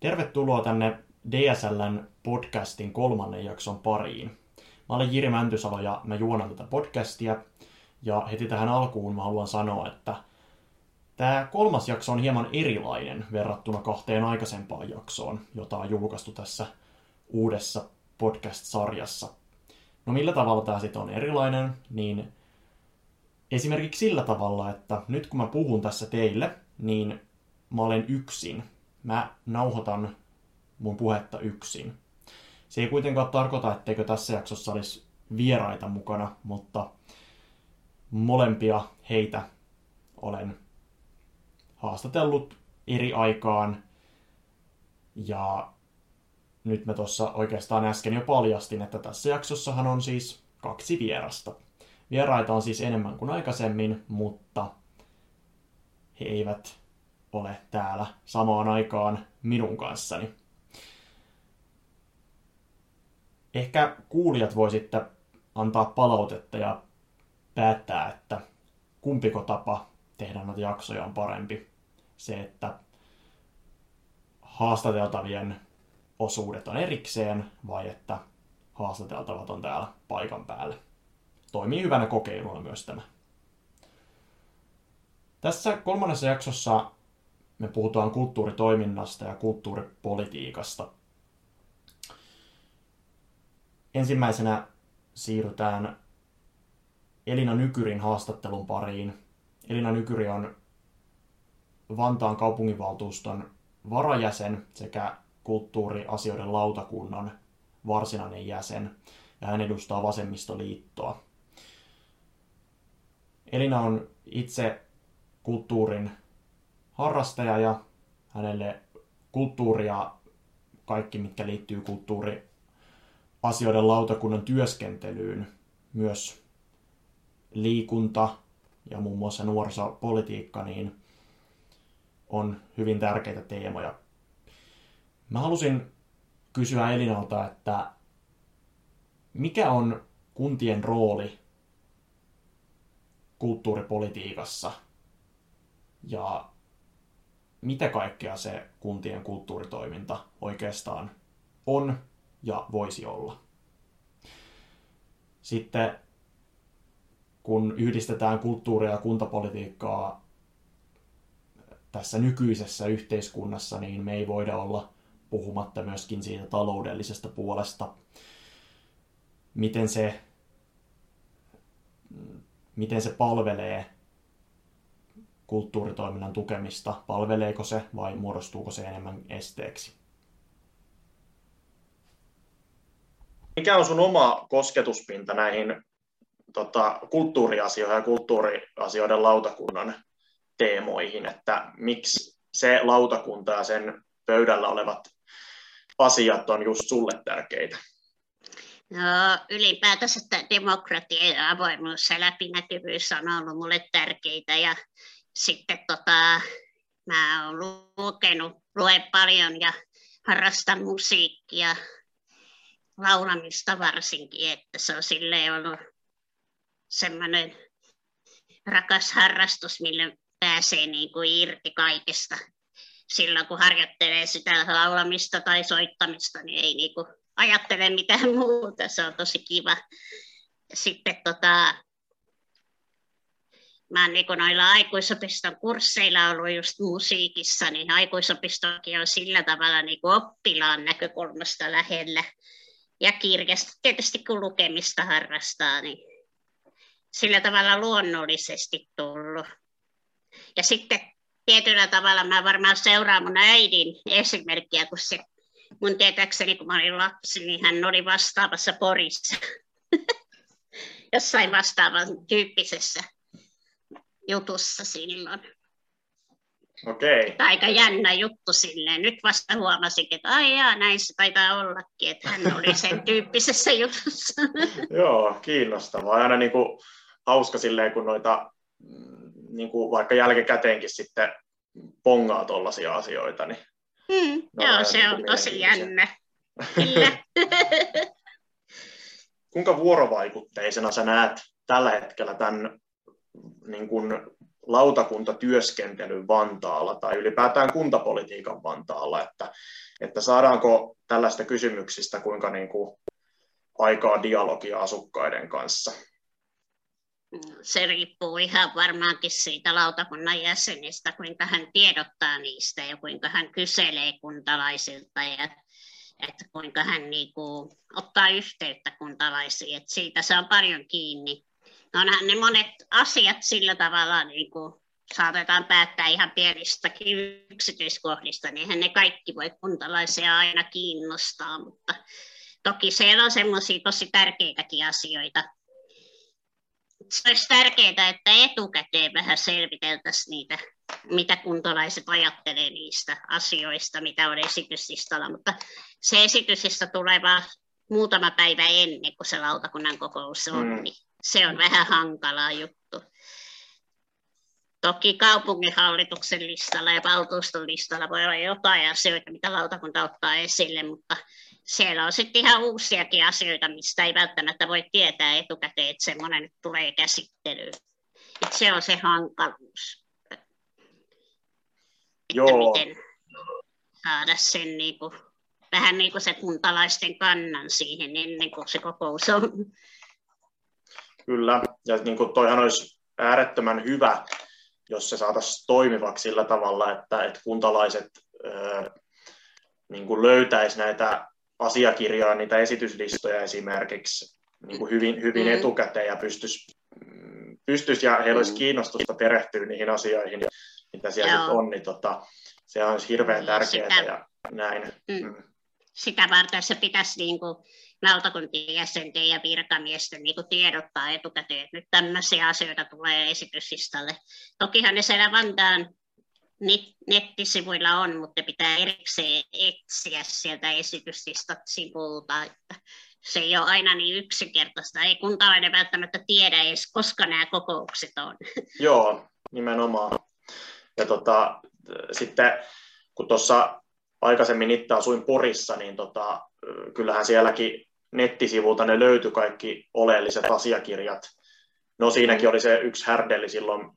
Tervetuloa tänne DSLn podcastin kolmannen jakson pariin. Mä olen Jiri Mäntysalo ja mä juonan tätä podcastia. Ja heti tähän alkuun mä haluan sanoa, että tämä kolmas jakso on hieman erilainen verrattuna kahteen aikaisempaan jaksoon, jota on julkaistu tässä uudessa podcast-sarjassa. No millä tavalla tämä sitten on erilainen, niin esimerkiksi sillä tavalla, että nyt kun mä puhun tässä teille, niin mä olen yksin. Mä nauhoitan mun puhetta yksin. Se ei kuitenkaan tarkoita, etteikö tässä jaksossa olisi vieraita mukana, mutta molempia heitä olen haastatellut eri aikaan. Ja nyt mä tuossa oikeastaan äsken jo paljastin, että tässä jaksossahan on siis kaksi vierasta. Vieraita on siis enemmän kuin aikaisemmin, mutta he eivät ole täällä samaan aikaan minun kanssani. Ehkä kuulijat voi sitten antaa palautetta ja päättää, että kumpiko tapa tehdä noita jaksoja on parempi. Se, että haastateltavien osuudet on erikseen vai että haastateltavat on täällä paikan päällä. Toimii hyvänä kokeiluna myös tämä. Tässä kolmannessa jaksossa me puhutaan kulttuuritoiminnasta ja kulttuuripolitiikasta. Ensimmäisenä siirrytään Elina Nykyrin haastattelun pariin. Elina Nykyri on Vantaan kaupunginvaltuuston varajäsen sekä kulttuuriasioiden lautakunnan varsinainen jäsen ja hän edustaa vasemmistoliittoa. Elina on itse kulttuurin harrastaja ja hänelle kulttuuri ja kaikki, mitkä liittyy kulttuuriasioiden lautakunnan työskentelyyn, myös liikunta ja muun muassa nuorisopolitiikka, niin on hyvin tärkeitä teemoja. Mä halusin kysyä Elinalta, että mikä on kuntien rooli kulttuuripolitiikassa ja mitä kaikkea se kuntien kulttuuritoiminta oikeastaan on ja voisi olla. Sitten kun yhdistetään kulttuuria ja kuntapolitiikkaa tässä nykyisessä yhteiskunnassa, niin me ei voida olla puhumatta myöskin siitä taloudellisesta puolesta, miten se, miten se palvelee kulttuuritoiminnan tukemista, palveleeko se vai muodostuuko se enemmän esteeksi? Mikä on sun oma kosketuspinta näihin tota, kulttuuriasioihin ja kulttuuriasioiden lautakunnan teemoihin, että miksi se lautakunta ja sen pöydällä olevat asiat on just sulle tärkeitä? No ylipäätänsä että demokratia ja avoimuus ja läpinäkyvyys on ollut mulle tärkeitä ja sitten tota, mä oon lukenut, luen paljon ja harrastan musiikkia, laulamista varsinkin, että se on silleen ollut semmoinen rakas harrastus, millä pääsee niin kuin irti kaikesta. Silloin kun harjoittelee sitä laulamista tai soittamista, niin ei niin kuin ajattele mitään muuta, se on tosi kiva. Sitten tota, mä oon niin noilla aikuisopiston kursseilla ollut just musiikissa, niin aikuisopistokin on sillä tavalla niin oppilaan näkökulmasta lähellä. Ja kirjasta tietysti kun lukemista harrastaa, niin sillä tavalla luonnollisesti tullut. Ja sitten tietyllä tavalla mä varmaan seuraan mun äidin esimerkkiä, kun se mun tietääkseni, kun mä olin lapsi, niin hän oli vastaavassa Porissa. Jossain vastaavan tyyppisessä jutussa silloin. Okei. Aika jännä juttu silleen. Nyt vasta huomasin, että ai jaa, näin se taitaa ollakin, että hän oli sen tyyppisessä jutussa. Joo, kiinnostavaa. Aina niin kuin, hauska silleen, kun noita mm, niin kuin vaikka jälkikäteenkin sitten pongaa tuollaisia asioita. Niin mm, joo, se niin on tosi jännä. Kyllä. Kuinka vuorovaikutteisena sä näet tällä hetkellä tämän niin kuin lautakuntatyöskentelyn Vantaalla tai ylipäätään kuntapolitiikan Vantaalla, että että saadaanko tällaista kysymyksistä kuinka niin kuin aikaa dialogia asukkaiden kanssa? Se riippuu ihan varmaankin siitä lautakunnan jäsenistä, kuinka hän tiedottaa niistä ja kuinka hän kyselee kuntalaisilta ja että kuinka hän niin kuin, ottaa yhteyttä kuntalaisiin. Että siitä se on paljon kiinni. Onhan ne monet asiat sillä tavalla niin kuin, saatetaan päättää ihan pienistäkin yksityiskohdista, niin ne kaikki voi kuntalaisia aina kiinnostaa, mutta toki siellä on semmoisia tosi tärkeitäkin asioita. Se olisi tärkeää, että etukäteen vähän selviteltäisiin niitä, mitä kuntalaiset ajattelee niistä asioista, mitä on esityslistalla, mutta se esityslista tulee vaan muutama päivä ennen kuin se lautakunnan kokous on, mm. niin se on vähän hankalaa juttu. Toki kaupunginhallituksen listalla ja valtuuston listalla voi olla jotain asioita, mitä lautakunta ottaa esille, mutta siellä on sitten ihan uusiakin asioita, mistä ei välttämättä voi tietää etukäteen, että semmoinen tulee käsittelyyn. Että se on se hankaluus. Joo. miten saada sen niin kuin, vähän niin kuin se kuntalaisten kannan siihen ennen kuin se kokous on. Kyllä, ja niin kuin toihan olisi äärettömän hyvä, jos se saataisiin toimivaksi sillä tavalla, että, että kuntalaiset niin kuin löytäisi näitä asiakirjoja, niitä esityslistoja esimerkiksi niin kuin hyvin, hyvin mm. etukäteen ja pystyisi, pystyisi ja heillä olisi mm. kiinnostusta perehtyä niihin asioihin, mitä siellä Joo. on, niin tota, se on hirveän tärkeää sitä, ja näin. Mm. mm. Sitä varten se pitäisi niin kuin, lautakuntien jäsenten ja virkamiesten niin tiedottaa etukäteen, että nyt tämmöisiä asioita tulee esityslistalle. Tokihan ne siellä Vantaan nettisivuilla on, mutta pitää erikseen etsiä sieltä esityslistat sivulta, että se ei ole aina niin yksinkertaista. Ei kuntalainen välttämättä tiedä edes, koska nämä kokoukset on. Joo, nimenomaan. Ja tota, sitten kun tuossa aikaisemmin itse asuin Porissa, niin tota, kyllähän sielläkin nettisivulta ne löytyi kaikki oleelliset asiakirjat. No siinäkin oli se yksi härdeli silloin,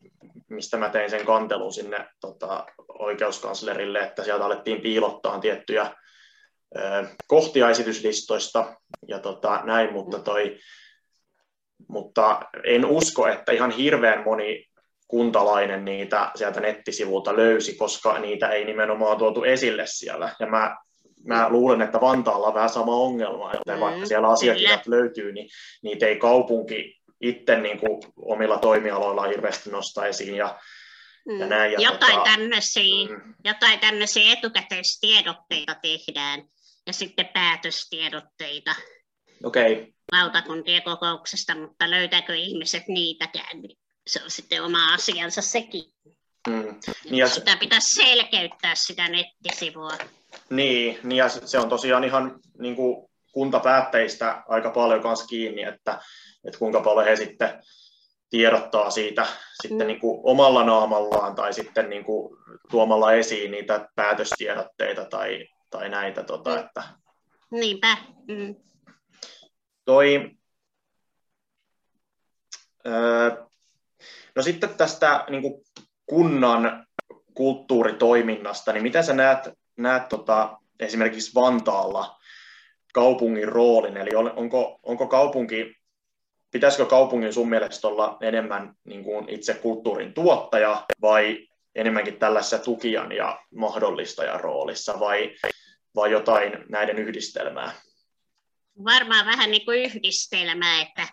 mistä mä tein sen kantelun sinne tota, oikeuskanslerille, että sieltä alettiin piilottaa tiettyjä ö, kohtia esityslistoista ja tota, näin, mutta, toi, mutta en usko, että ihan hirveän moni kuntalainen niitä sieltä nettisivulta löysi, koska niitä ei nimenomaan tuotu esille siellä. Ja mä, mä luulen, että Vantaalla on vähän sama ongelma, että mm, vaikka siellä asiakirjat kyllä. löytyy, niin niitä ei kaupunki itse niin kuin omilla toimialoilla hirveästi nostaa esiin. Ja, mm. ja näin, ja jotain, tota, tämmöisiä, mm. jotain tämmöisiä etukäteistiedotteita tehdään ja sitten päätöstiedotteita. Okei. Okay. Lautakuntien kokouksesta, mutta löytääkö ihmiset niitäkään, niin se on sitten oma asiansa sekin. Mm. Niin ja sitä pitäisi selkeyttää sitä nettisivua. Niin, niin ja se on tosiaan ihan niin kuin kuntapäättäjistä aika paljon kanssa kiinni, että, että kuinka paljon he sitten tiedottaa siitä sitten mm. niin kuin omalla naamallaan tai sitten niin kuin tuomalla esiin niitä päätöstiedotteita tai, tai näitä. Tota, mm. että... Niinpä. Mm. Toi, öö, No sitten tästä niin kuin kunnan kulttuuritoiminnasta, niin miten sä näet, näet tota, esimerkiksi Vantaalla kaupungin roolin, eli onko, onko kaupunki, pitäisikö kaupungin sun mielestä olla enemmän niin kuin itse kulttuurin tuottaja vai enemmänkin tällaisessa tukijan ja mahdollistajan roolissa vai, vai jotain näiden yhdistelmää? Varmaan vähän niin kuin yhdistelmää, että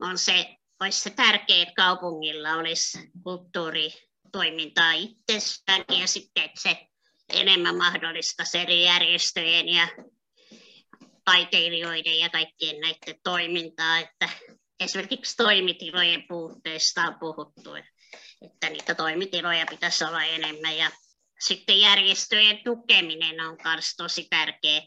on se olisi se tärkeää, että kaupungilla olisi kulttuuritoimintaa itsessäänkin ja sitten, että se enemmän mahdollista eri järjestöjen ja taiteilijoiden ja kaikkien näiden toimintaa, että esimerkiksi toimitilojen puutteista on puhuttu, että niitä toimitiloja pitäisi olla enemmän ja sitten järjestöjen tukeminen on myös tosi tärkeää.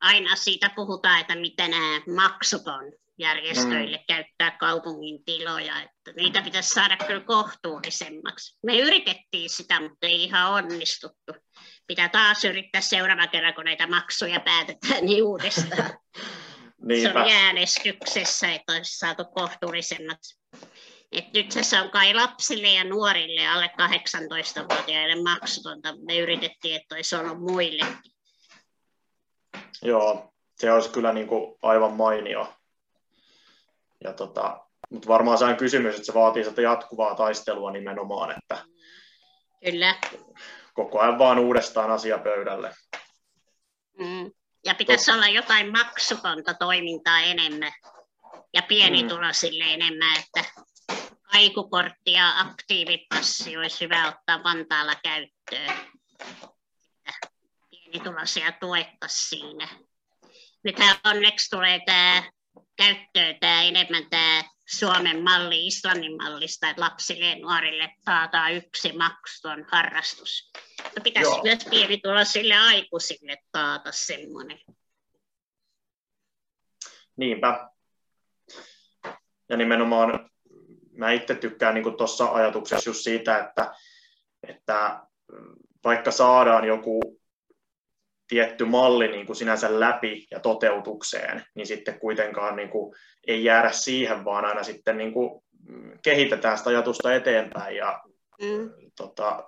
Aina siitä puhutaan, että mitä nämä maksut on järjestöille mm. käyttää kaupungin tiloja, että niitä pitäisi saada kyllä kohtuullisemmaksi. Me yritettiin sitä, mutta ei ihan onnistuttu. Pitää taas yrittää seuraava kerran, kun näitä maksuja päätetään niin uudestaan. Se on jäänestyksessä, että olisi saatu kohtuullisemmaksi. Et nyt se on kai lapsille ja nuorille alle 18-vuotiaille maksutonta. Me yritettiin, että olisi ollut muille. Joo, se olisi kyllä niin kuin aivan mainio. Ja tota, mutta varmaan se on kysymys, että se vaatii sitä jatkuvaa taistelua nimenomaan, että Kyllä. koko ajan vaan uudestaan asia pöydälle. Mm. Ja pitäisi olla jotain maksutonta toimintaa enemmän ja pienituloisille mm. enemmän, että kaikukortti ja aktiivipassi olisi hyvä ottaa Vantaalla käyttöön. Pienituloisia tuettaisiin siinä. Nythän onneksi tulee tämä käyttöön tämä enemmän tämä Suomen malli Islannin mallista, että lapsille ja nuorille taataan yksi maksuton harrastus. No pitäisi Joo. myös pienituloisille aikuisille taata semmoinen. Niinpä. Ja nimenomaan mä itse tykkään niin tuossa ajatuksessa just siitä, että, että vaikka saadaan joku tietty malli niin kuin sinänsä läpi ja toteutukseen, niin sitten kuitenkaan niin kuin ei jäädä siihen, vaan aina sitten niin kuin kehitetään sitä ajatusta eteenpäin ja mm. tota,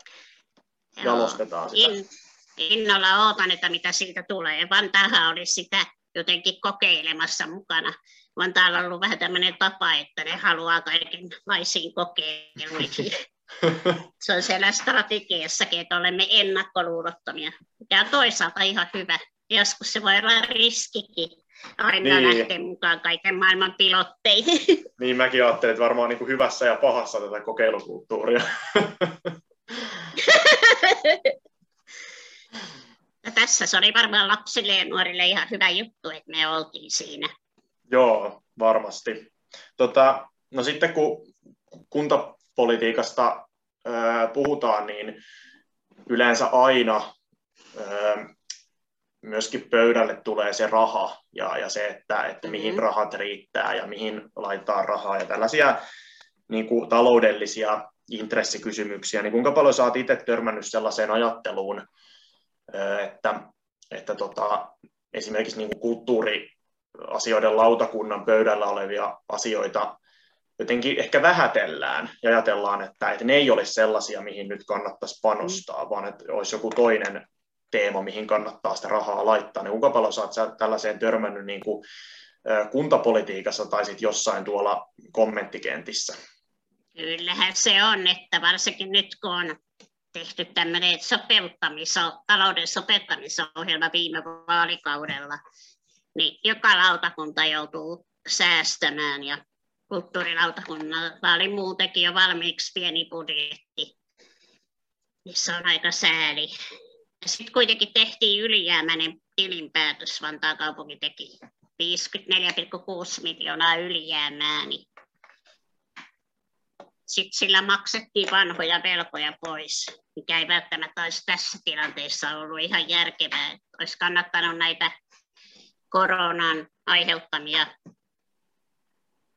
jalostetaan sitä. In, innolla ootan, että mitä siitä tulee. Vantaahan oli sitä jotenkin kokeilemassa mukana. Vantaalla on ollut vähän tämmöinen tapa, että ne haluaa kaikenlaisiin kokeiluihin. Se on siellä strategiassakin, että olemme ennakkoluulottomia, mikä on toisaalta ihan hyvä. Joskus se voi olla riskikin aina niin. lähteä mukaan kaiken maailman pilotteihin. Niin mäkin ajattelin, että varmaan niin kuin hyvässä ja pahassa tätä kokeilukulttuuria. ja tässä se oli varmaan lapsille ja nuorille ihan hyvä juttu, että me oltiin siinä. Joo, varmasti. Tota, no sitten kun kunta politiikasta puhutaan, niin yleensä aina myöskin pöydälle tulee se raha ja, ja se, että, että mihin mm-hmm. rahat riittää ja mihin laittaa rahaa ja tällaisia niin kuin, taloudellisia intressikysymyksiä, niin kuinka paljon oot itse törmännyt sellaiseen ajatteluun, että, että tota, esimerkiksi niin kuin kulttuuriasioiden lautakunnan pöydällä olevia asioita jotenkin ehkä vähätellään ja ajatellaan, että, että ne ei ole sellaisia, mihin nyt kannattaisi panostaa, mm. vaan että olisi joku toinen teema, mihin kannattaa sitä rahaa laittaa. Niin kuinka paljon olet sä tällaiseen törmännyt niin kuin, kuntapolitiikassa tai sitten jossain tuolla kommenttikentissä? Kyllähän se on, että varsinkin nyt kun on tehty tämmöinen sopeuttamiso, talouden sopeuttamisohjelma viime vaalikaudella, niin joka lautakunta joutuu säästämään ja kulttuurilautakunnalla oli muutenkin jo valmiiksi pieni budjetti. Se on aika sääli. Sitten kuitenkin tehtiin ylijäämäinen tilinpäätös, Vantaan kaupunki teki 54,6 miljoonaa ylijäämää, niin sitten sillä maksettiin vanhoja velkoja pois, mikä ei välttämättä olisi tässä tilanteessa ollut ihan järkevää. Olisi kannattanut näitä koronan aiheuttamia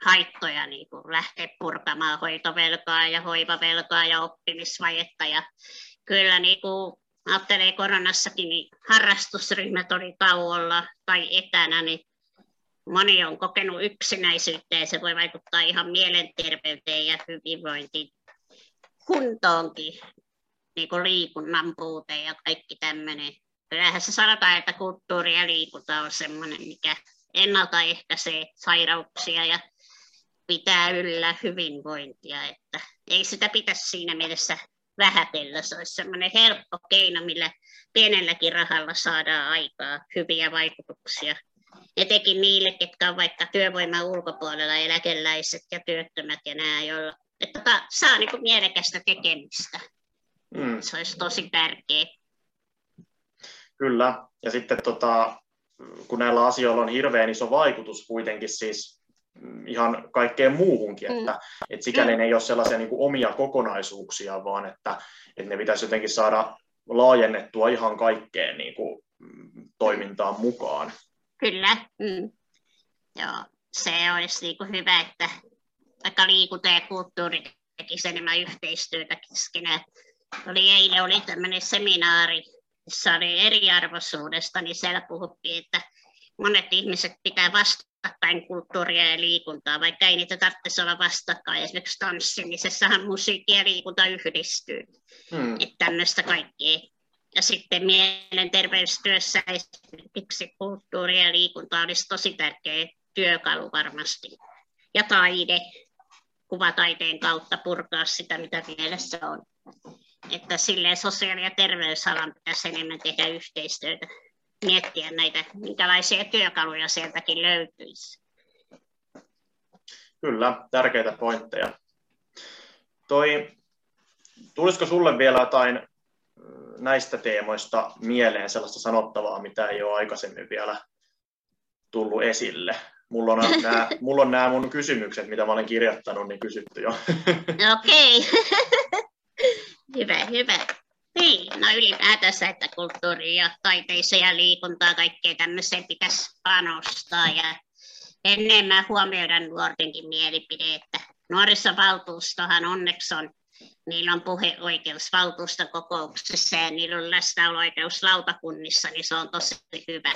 haittoja niin kuin lähteä purkamaan hoitovelkaa ja hoivavelkaa ja oppimisvajetta. Ja kyllä niin kuin ajattelee koronassakin, niin harrastusryhmät oli tauolla tai etänä, niin moni on kokenut yksinäisyyttä ja se voi vaikuttaa ihan mielenterveyteen ja hyvinvointiin kuntoonkin, niin kuin liikunnan puute ja kaikki tämmöinen. Kyllähän se sanotaan, että kulttuuri ja liikunta on semmoinen, mikä ennaltaehkäisee sairauksia ja pitää yllä hyvinvointia, että ei sitä pitäisi siinä mielessä vähätellä. Se olisi semmoinen helppo keino, millä pienelläkin rahalla saadaan aikaa hyviä vaikutuksia. Etenkin niille, ketkä on vaikka työvoiman ulkopuolella, eläkeläiset ja työttömät ja nämä, joilla että tota, saa niin kuin mielekästä tekemistä. Mm. Se olisi tosi tärkeää. Kyllä, ja sitten tota, kun näillä asioilla on hirveän iso vaikutus kuitenkin siis ihan kaikkeen muuhunkin, mm. että, että sikäli mm. ne ei ole sellaisia niin kuin omia kokonaisuuksia, vaan että, että ne pitäisi jotenkin saada laajennettua ihan kaikkeen niin kuin, toimintaan mukaan. Kyllä, mm. Joo, se olisi niin kuin hyvä, että vaikka liikunta ja kulttuuri tekisi enemmän yhteistyötä keskenään. Oli eilen oli tämmöinen seminaari, jossa oli eriarvoisuudesta, niin siellä puhuttiin, että monet ihmiset pitää vastakkain kulttuuria ja liikuntaa, vaikka ei niitä tarvitsisi olla vastakkain. Esimerkiksi tanssimisessahan musiikki ja liikunta yhdistyy. Hmm. Että tämmöistä kaikkea. Ja sitten mielenterveystyössä esimerkiksi kulttuuri ja liikunta olisi tosi tärkeä työkalu varmasti. Ja taide, kuvataiteen kautta purkaa sitä, mitä mielessä on. Että silleen sosiaali- ja terveysalan pitäisi enemmän tehdä yhteistyötä, miettiä näitä, minkälaisia työkaluja sieltäkin löytyisi. Kyllä, tärkeitä pointteja. Toi, tulisiko sulle vielä jotain näistä teemoista mieleen sellaista sanottavaa, mitä ei ole aikaisemmin vielä tullut esille? Mulla on nämä, mulla on nämä mun kysymykset, mitä mä olen kirjoittanut, niin kysytty jo. Okei. Okay. hyvä, hyvä. Niin, no ylipäätänsä, että kulttuuri ja taiteeseen ja liikuntaa kaikkea tämmöiseen pitäisi panostaa ja enemmän huomioida nuortenkin mielipide, että nuorisovaltuustohan onneksi on, niillä on puheoikeus valtuustokokouksessa ja niillä on läsnäoloikeus lautakunnissa, niin se on tosi hyvä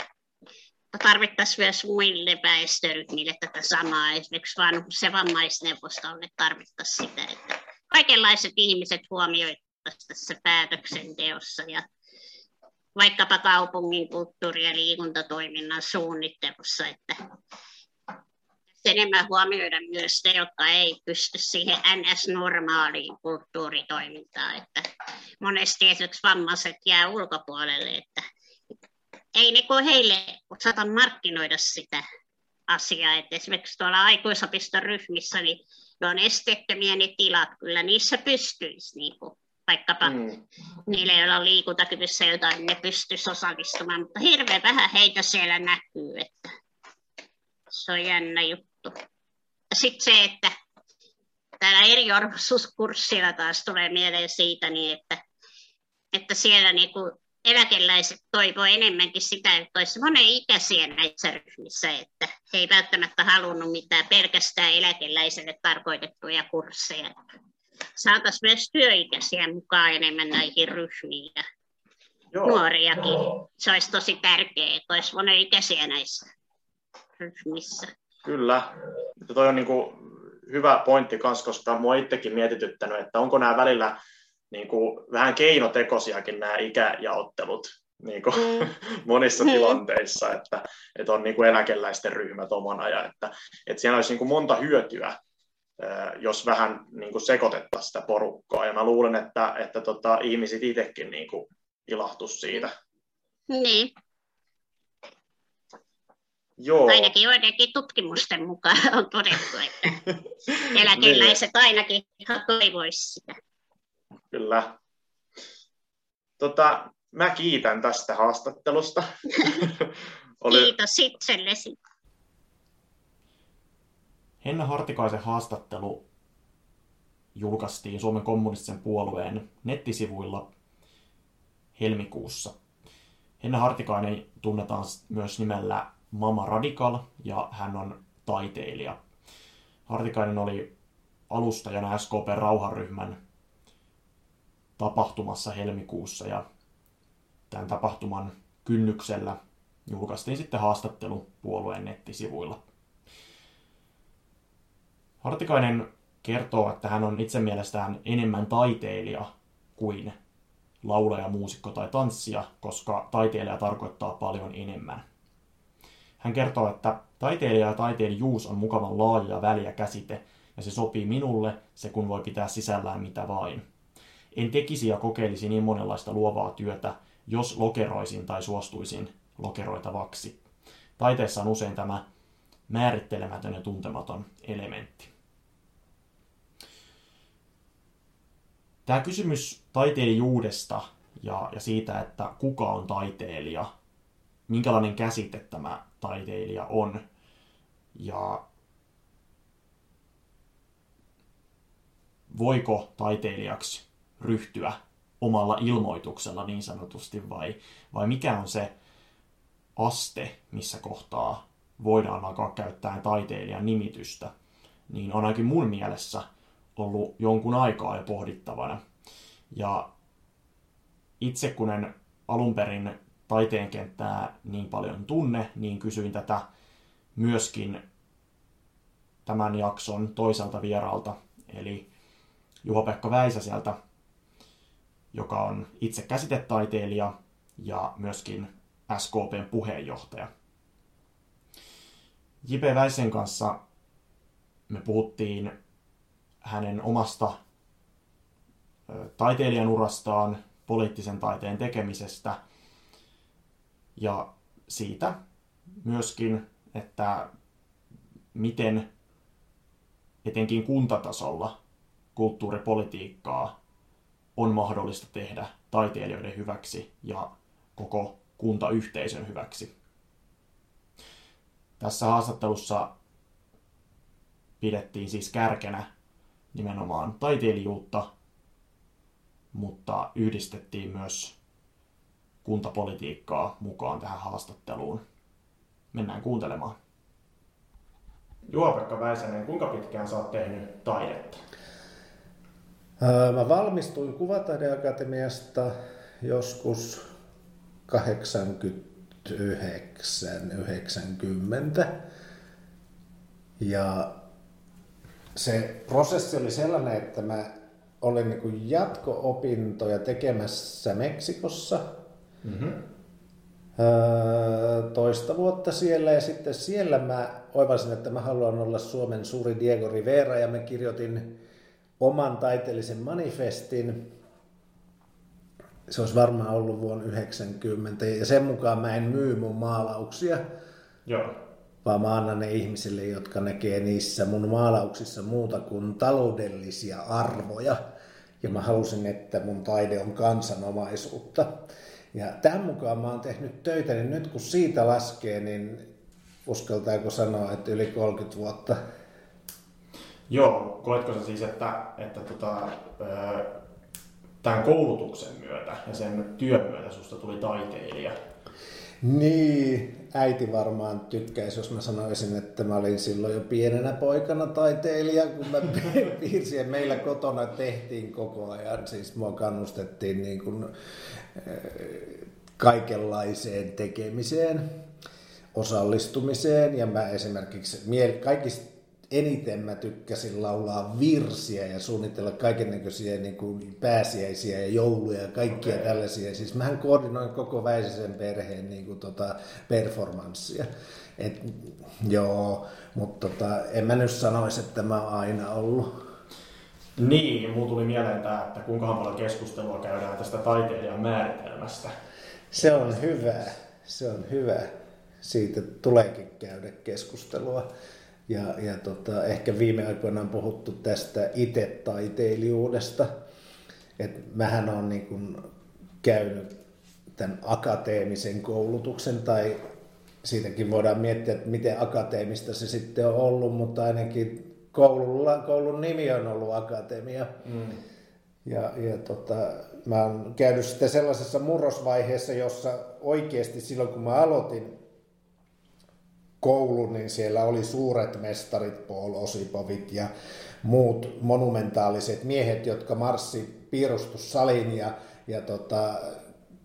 tarvittaisiin myös muille väestöryhmille tätä samaa. Esimerkiksi se vammaisneuvostolle tarvittaisiin sitä, että kaikenlaiset ihmiset huomioitaisiin tässä päätöksenteossa ja vaikkapa kaupungin kulttuuri- ja liikuntatoiminnan suunnittelussa, että enemmän huomioida myös ne, jotka ei pysty siihen NS-normaaliin kulttuuritoimintaan. Että monesti esimerkiksi vammaiset jää ulkopuolelle, että ei kun heille osata markkinoida sitä asiaa. Et esimerkiksi tuolla aikuisopiston ryhmissä, niin ne on esteettömiä ne tilat, kyllä niissä pystyisi niin kuin, vaikkapa mm. niille, joilla on liikuntakyvyssä jotain, ne pystyisi osallistumaan, mutta hirveän vähän heitä siellä näkyy, että se on jännä juttu. Ja sitten se, että täällä eriarvoisuuskurssilla taas tulee mieleen siitä, niin että, että siellä niin kuin eläkeläiset toivoo enemmänkin sitä, että olisi monen ikäisiä näissä ryhmissä, että he ei välttämättä halunnut mitään pelkästään eläkeläiselle tarkoitettuja kursseja. Saataisiin myös työikäisiä mukaan enemmän näihin ryhmiin ja Joo. nuoriakin. Se olisi tosi tärkeää, että olisi monen ikäisiä näissä ryhmissä. Kyllä. Tuo on niin kuin hyvä pointti myös, koska minua itsekin mietityttänyt, että onko nämä välillä niin kuin, vähän keinotekosiakin nämä ikäjaottelut niin kuin, mm. monissa mm. tilanteissa, että, että on niin kuin eläkeläisten ryhmät omana ja että, että siellä olisi niin kuin monta hyötyä, jos vähän niin kuin sekoitettaisiin sitä porukkaa. Ja mä luulen, että, että tota, ihmiset itsekin niin kuin siitä. Niin. Joo. Ainakin joidenkin tutkimusten mukaan on todettu, että eläkeläiset ainakin toivoisivat sitä. Kyllä. Tota, mä kiitän tästä haastattelusta. Oli... Kiitos itsellesi. Henna Hartikaisen haastattelu julkaistiin Suomen kommunistisen puolueen nettisivuilla helmikuussa. Henna Hartikainen tunnetaan myös nimellä Mama Radical ja hän on taiteilija. Hartikainen oli alustajana SKP rauhanryhmän tapahtumassa helmikuussa ja tämän tapahtuman kynnyksellä julkaistiin sitten haastattelu puolueen nettisivuilla. Hartikainen kertoo, että hän on itse mielestään enemmän taiteilija kuin laulaja, muusikko tai tanssija, koska taiteilija tarkoittaa paljon enemmän. Hän kertoo, että taiteilija ja taiteilijuus on mukavan laaja ja väliä käsite, ja se sopii minulle, se kun voi pitää sisällään mitä vain – en tekisi ja kokeilisi niin monenlaista luovaa työtä, jos lokeroisin tai suostuisin lokeroitavaksi. Taiteessa on usein tämä määrittelemätön ja tuntematon elementti. Tämä kysymys taiteilijuudesta ja, ja siitä, että kuka on taiteilija, minkälainen käsite tämä taiteilija on. Ja voiko taiteilijaksi ryhtyä omalla ilmoituksella niin sanotusti, vai, vai mikä on se aste, missä kohtaa voidaan alkaa käyttää taiteilijan nimitystä, niin on ainakin mun mielessä ollut jonkun aikaa jo pohdittavana. Ja itse kun en alun perin taiteen kenttää niin paljon tunne, niin kysyin tätä myöskin tämän jakson toiselta vieralta, eli Juho-Pekka Väisäseltä, joka on itse käsitetaiteilija ja myöskin SKPn puheenjohtaja. J.P. Väisen kanssa me puhuttiin hänen omasta taiteilijan urastaan, poliittisen taiteen tekemisestä ja siitä myöskin, että miten etenkin kuntatasolla kulttuuripolitiikkaa on mahdollista tehdä taiteilijoiden hyväksi ja koko kuntayhteisön hyväksi. Tässä haastattelussa pidettiin siis kärkenä nimenomaan taiteilijuutta, mutta yhdistettiin myös kuntapolitiikkaa mukaan tähän haastatteluun. Mennään kuuntelemaan. Juha-Pekka Väisänen, kuinka pitkään sä oot tehnyt taidetta? Mä valmistuin Kuvataideakatemiasta joskus 89, 90. Ja se prosessi oli sellainen, että mä olin niin jatko-opintoja tekemässä Meksikossa. Mm-hmm. toista vuotta siellä ja sitten siellä mä oivasin, että mä haluan olla Suomen suuri Diego Rivera ja mä kirjoitin oman taiteellisen manifestin. Se olisi varmaan ollut vuonna 90 ja sen mukaan mä en myy mun maalauksia. Joo. Vaan mä annan ne ihmisille, jotka näkee niissä mun maalauksissa muuta kuin taloudellisia arvoja. Ja mä halusin, että mun taide on kansanomaisuutta. Ja tämän mukaan mä oon tehnyt töitä, niin nyt kun siitä laskee, niin uskaltaako sanoa, että yli 30 vuotta Joo, koetko sä siis, että, että tota, tämän koulutuksen myötä ja sen työn myötä susta tuli taiteilija? Niin, äiti varmaan tykkäisi, jos mä sanoisin, että mä olin silloin jo pienenä poikana taiteilija, kun mä piirsin. Ja meillä kotona tehtiin koko ajan, siis mua kannustettiin niin kuin, kaikenlaiseen tekemiseen, osallistumiseen. Ja mä esimerkiksi kaikista eniten mä tykkäsin laulaa virsiä ja suunnitella kaikennäköisiä niin kuin pääsiäisiä ja jouluja ja kaikkia okay. tällaisia. Siis mähän koordinoin koko Väisäsen perheen niin kuin, tota, performanssia. Et, joo, mutta tota, en mä nyt sanoisi, että mä oon aina ollut. Niin, mulla tuli mieleen tämä, että kuinka paljon keskustelua käydään tästä taiteilijan määritelmästä. Se on hyvä, se on hyvä. Siitä tuleekin käydä keskustelua. Ja, ja tota, ehkä viime aikoina on puhuttu tästä itse-taiteilijuudesta. Et mähän on niin kun käynyt tämän akateemisen koulutuksen tai siitäkin voidaan miettiä, että miten akateemista se sitten on ollut, mutta ainakin koululla, koulun nimi on ollut akatemia. Mm. Ja, ja tota, mä oon käynyt sitten sellaisessa murrosvaiheessa, jossa oikeasti silloin kun mä aloitin koulun, niin siellä oli suuret mestarit, Paul Osipovit ja muut monumentaaliset miehet, jotka marssi piirustussalin ja, ja tota,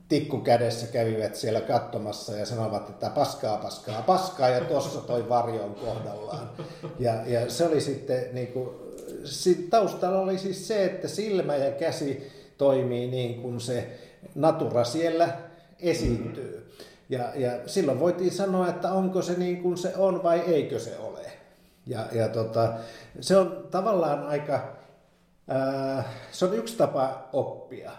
tikku kädessä kävivät siellä katsomassa ja sanovat, että paskaa, paskaa, paskaa ja tuossa toi varjo on kohdallaan. Ja, ja se oli sitten, niin kuin, taustalla oli siis se, että silmä ja käsi toimii niin kuin se natura siellä esiintyy. Ja, ja silloin voitiin sanoa, että onko se niin kuin se on vai eikö se ole. Ja, ja tota, se on tavallaan aika, ää, se on yksi tapa oppia.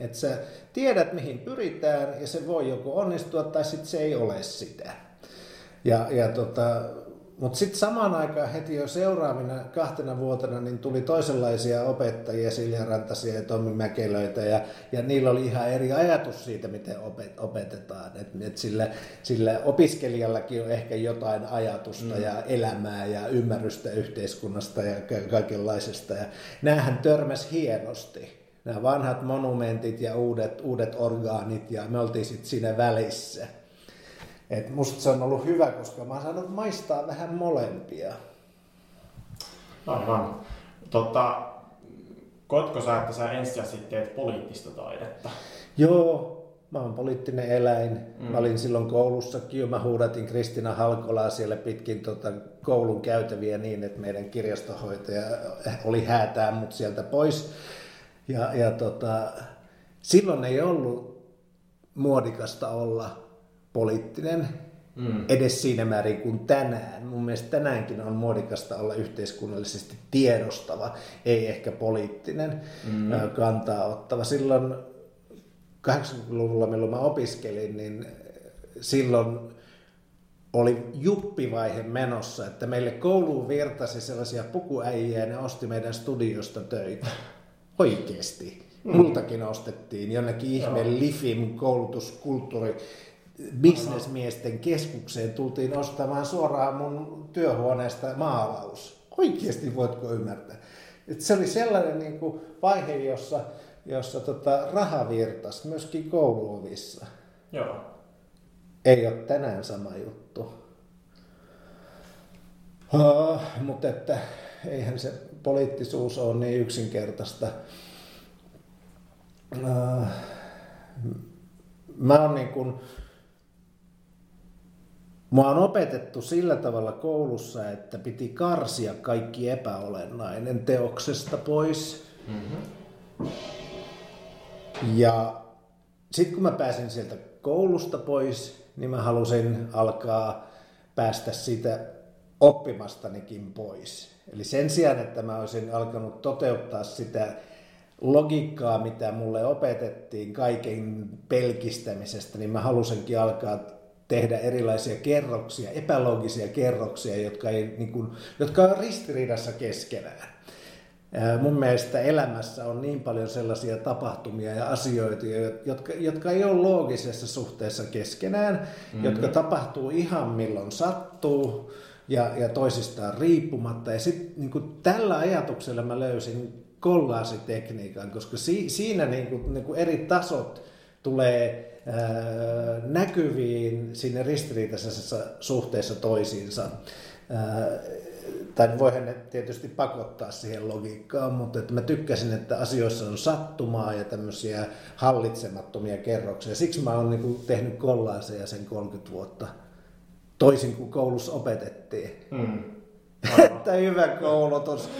Että sä tiedät mihin pyritään ja se voi joko onnistua tai sitten se ei ole sitä. Ja, ja tota, mutta sitten samaan aikaan heti jo seuraavina kahtena vuotena niin tuli toisenlaisia opettajia, Silja Rantasia ja Tommi Mäkelöitä, ja, ja niillä oli ihan eri ajatus siitä, miten opet, opetetaan. Et, et sillä, sillä opiskelijallakin on ehkä jotain ajatusta mm. ja elämää ja ymmärrystä yhteiskunnasta ja kaikenlaisesta. Ja näähän törmäs hienosti nämä vanhat monumentit ja uudet, uudet orgaanit, ja me oltiin sitten siinä välissä. Et musta se on ollut hyvä, koska mä oon saanut maistaa vähän molempia. Aivan. Totta, koetko sä, että sä ensisijaisesti teet poliittista taidetta? Joo, mä oon poliittinen eläin. Mm. Mä olin silloin koulussakin jo, mä huudatin Kristina Halkolaa siellä pitkin tota koulun käytäviä niin, että meidän kirjastohoitaja oli häätää mut sieltä pois. Ja, ja tota, silloin ei ollut muodikasta olla poliittinen mm. edes siinä määrin kuin tänään. Mun mielestä tänäänkin on muodikasta olla yhteiskunnallisesti tiedostava, ei ehkä poliittinen mm. kantaa ottava. Silloin 80-luvulla, milloin mä opiskelin, niin silloin oli juppivaihe menossa, että meille kouluun virtasi sellaisia pukuäijiä ja ne osti meidän studiosta töitä. Oikeesti. Mm. Multakin ostettiin jonnekin ihme Lifim koulutuskulttuuri bisnesmiesten keskukseen tultiin ostamaan suoraan mun työhuoneesta maalaus. Oikeasti voitko ymmärtää? Et se oli sellainen niin kuin vaihe, jossa, jossa tota, raha virtasi myöskin kouluovissa. Joo. Ei ole tänään sama juttu. Uh, mutta että eihän se poliittisuus ole niin yksinkertaista. Uh, mä oon niin kuin, Mua on opetettu sillä tavalla koulussa, että piti karsia kaikki epäolennainen teoksesta pois. Mm-hmm. Ja sitten kun mä pääsin sieltä koulusta pois, niin mä halusin alkaa päästä sitä oppimastanikin pois. Eli sen sijaan, että mä olisin alkanut toteuttaa sitä logiikkaa, mitä mulle opetettiin kaiken pelkistämisestä, niin mä halusinkin alkaa tehdä erilaisia kerroksia, epälogisia kerroksia, jotka, ei, niin kuin, jotka on ristiriidassa keskenään. Mun mielestä elämässä on niin paljon sellaisia tapahtumia ja asioita, jotka, jotka ei ole loogisessa suhteessa keskenään, mm-hmm. jotka tapahtuu ihan milloin sattuu ja, ja toisistaan riippumatta. Ja sitten niin tällä ajatuksella mä löysin kollaasitekniikan, koska si, siinä niin kuin, niin kuin eri tasot tulee näkyviin sinne ristiriitaisessa suhteessa toisiinsa. Tai voihan ne tietysti pakottaa siihen logiikkaan, mutta että mä tykkäsin, että asioissa on sattumaa ja tämmöisiä hallitsemattomia kerroksia. Siksi mä oon niin tehnyt kollaaseja sen 30 vuotta, toisin kuin koulussa opetettiin. Mm. Että hyvä koulutus.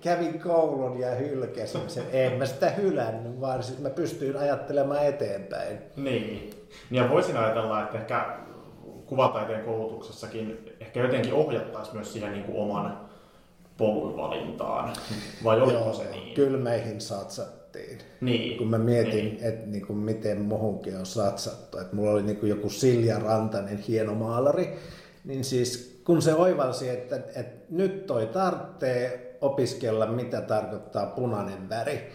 Kävin koulun ja hylkäsin sen. En mä sitä hylännyt, vaan sitten mä pystyin ajattelemaan eteenpäin. Niin. Ja voisin ajatella, että ehkä kuvataiteen koulutuksessakin ehkä jotenkin ohjattaisiin myös siihen niin kuin oman polun valintaan. Vai oliko Joo, se niin? Kyllä meihin satsattiin. Niin. Kun mä mietin, niin. että niin kuin miten muhunkin on satsattu. Että mulla oli niin kuin joku Silja Rantanen hieno maalari. Niin siis kun se oivalsi, että, että nyt toi tarvitsee opiskella, mitä tarkoittaa punainen väri,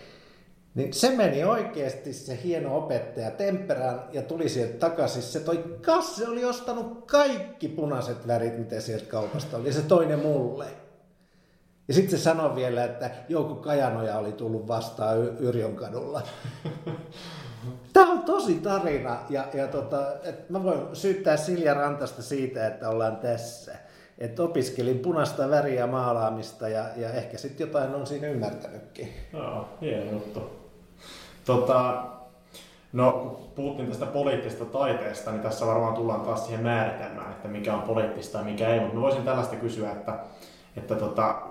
niin se meni oikeasti se hieno opettaja temperään ja tuli sieltä takaisin. Se toi kasse oli ostanut kaikki punaiset värit, mitä sieltä kaupasta oli, ja se toinen mulle. Ja sitten se sanoi vielä, että Jouko Kajanoja oli tullut vastaan Yrjön kadulla. Tosi tarina ja, ja tota, et mä voin syyttää Silja Rantasta siitä, että ollaan tässä. Että opiskelin punaista väriä maalaamista ja, ja ehkä sitten jotain on siinä ymmärtänytkin. Joo, hieno juttu. Tota, no, kun puhuttiin tästä poliittisesta taiteesta, niin tässä varmaan tullaan taas siihen määritelmään, että mikä on poliittista ja mikä ei. Mutta voisin tällaista kysyä, että, että tota,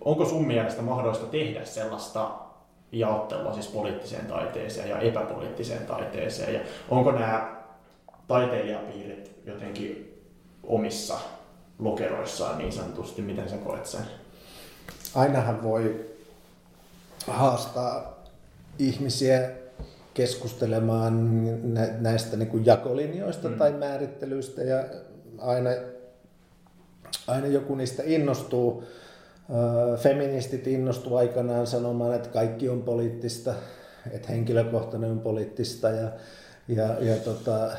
onko sun mielestä mahdollista tehdä sellaista jaottelua siis poliittiseen taiteeseen ja epäpoliittiseen taiteeseen? Ja onko nämä taiteilijapiirit jotenkin omissa lokeroissaan niin sanotusti? Miten sä koet sen? Ainahan voi haastaa ihmisiä keskustelemaan näistä niin kuin jakolinjoista mm. tai määrittelyistä ja aina, aina joku niistä innostuu. Feministit innostuu aikanaan sanomaan, että kaikki on poliittista, että henkilökohtainen on poliittista ja, ja, ja tota,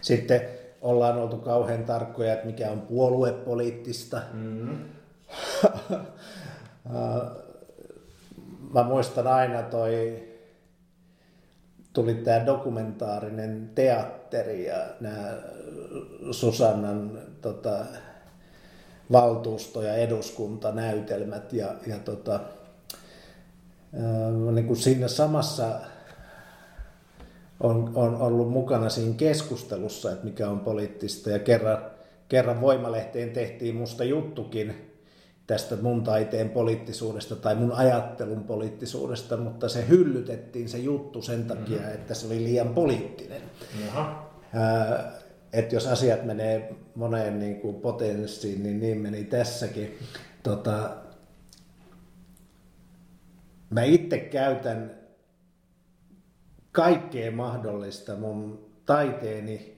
sitten ollaan oltu kauhean tarkkoja, että mikä on puoluepoliittista. Mm-hmm. Mä muistan aina toi, tuli tämä dokumentaarinen teatteri ja nämä Susannan tota, valtuusto- ja eduskuntanäytelmät ja, ja tota, niin kuin siinä samassa on, on ollut mukana siinä keskustelussa, että mikä on poliittista. Ja kerran, kerran Voimalehteen tehtiin musta juttukin tästä mun taiteen poliittisuudesta tai mun ajattelun poliittisuudesta, mutta se hyllytettiin se juttu sen takia, mm-hmm. että se oli liian poliittinen. Jaha. Että jos asiat menee moneen niin kuin potenssiin, niin niin meni tässäkin. Tota, mä itse käytän kaikkea mahdollista mun taiteeni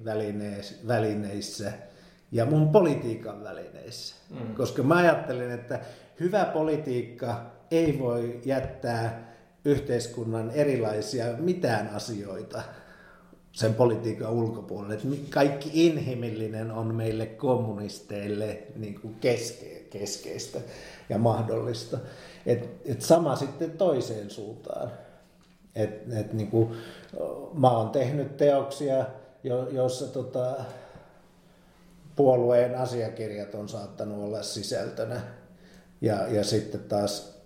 välineissä ja mun politiikan välineissä. Mm. Koska mä ajattelen, että hyvä politiikka ei voi jättää yhteiskunnan erilaisia mitään asioita sen politiikan ulkopuolelle. Että kaikki inhimillinen on meille kommunisteille niin kuin keske, keskeistä ja mahdollista. Et, et sama sitten toiseen suuntaan. Et, et niin kuin, mä oon tehnyt teoksia, jo, joissa tota, puolueen asiakirjat on saattanut olla sisältönä. Ja, ja sitten taas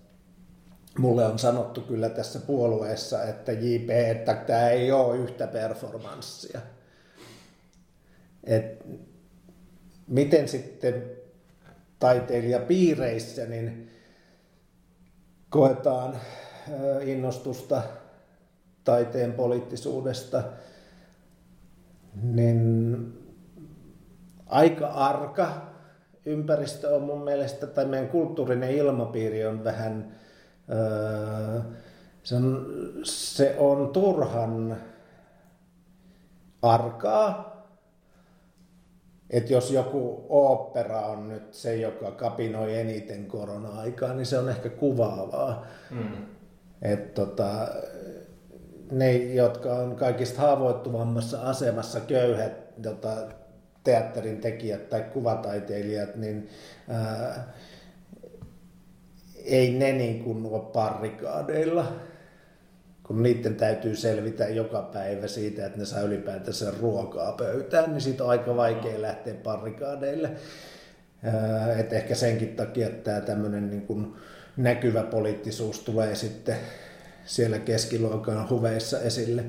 mulle on sanottu kyllä tässä puolueessa, että JP, että tämä ei ole yhtä performanssia. Et miten sitten taiteilijapiireissä niin koetaan innostusta taiteen poliittisuudesta, niin aika arka ympäristö on mun mielestä, tai meidän kulttuurinen ilmapiiri on vähän, se on, se on turhan arkaa. Että jos joku opera on nyt se, joka kapinoi eniten korona-aikaa, niin se on ehkä kuvaavaa. Mm. Että tota, ne, jotka on kaikista haavoittuvammassa asemassa, köyhät tota, teatterin tekijät tai kuvataiteilijat, niin ää, ei ne niin kuin ole parrikaadeilla, kun niiden täytyy selvitä joka päivä siitä, että ne saa ylipäätänsä ruokaa pöytään, niin siitä on aika vaikea lähteä parrikaadeille. Et ehkä senkin takia että tämä tämmöinen niin kuin näkyvä poliittisuus tulee sitten siellä keskiluokan huveissa esille.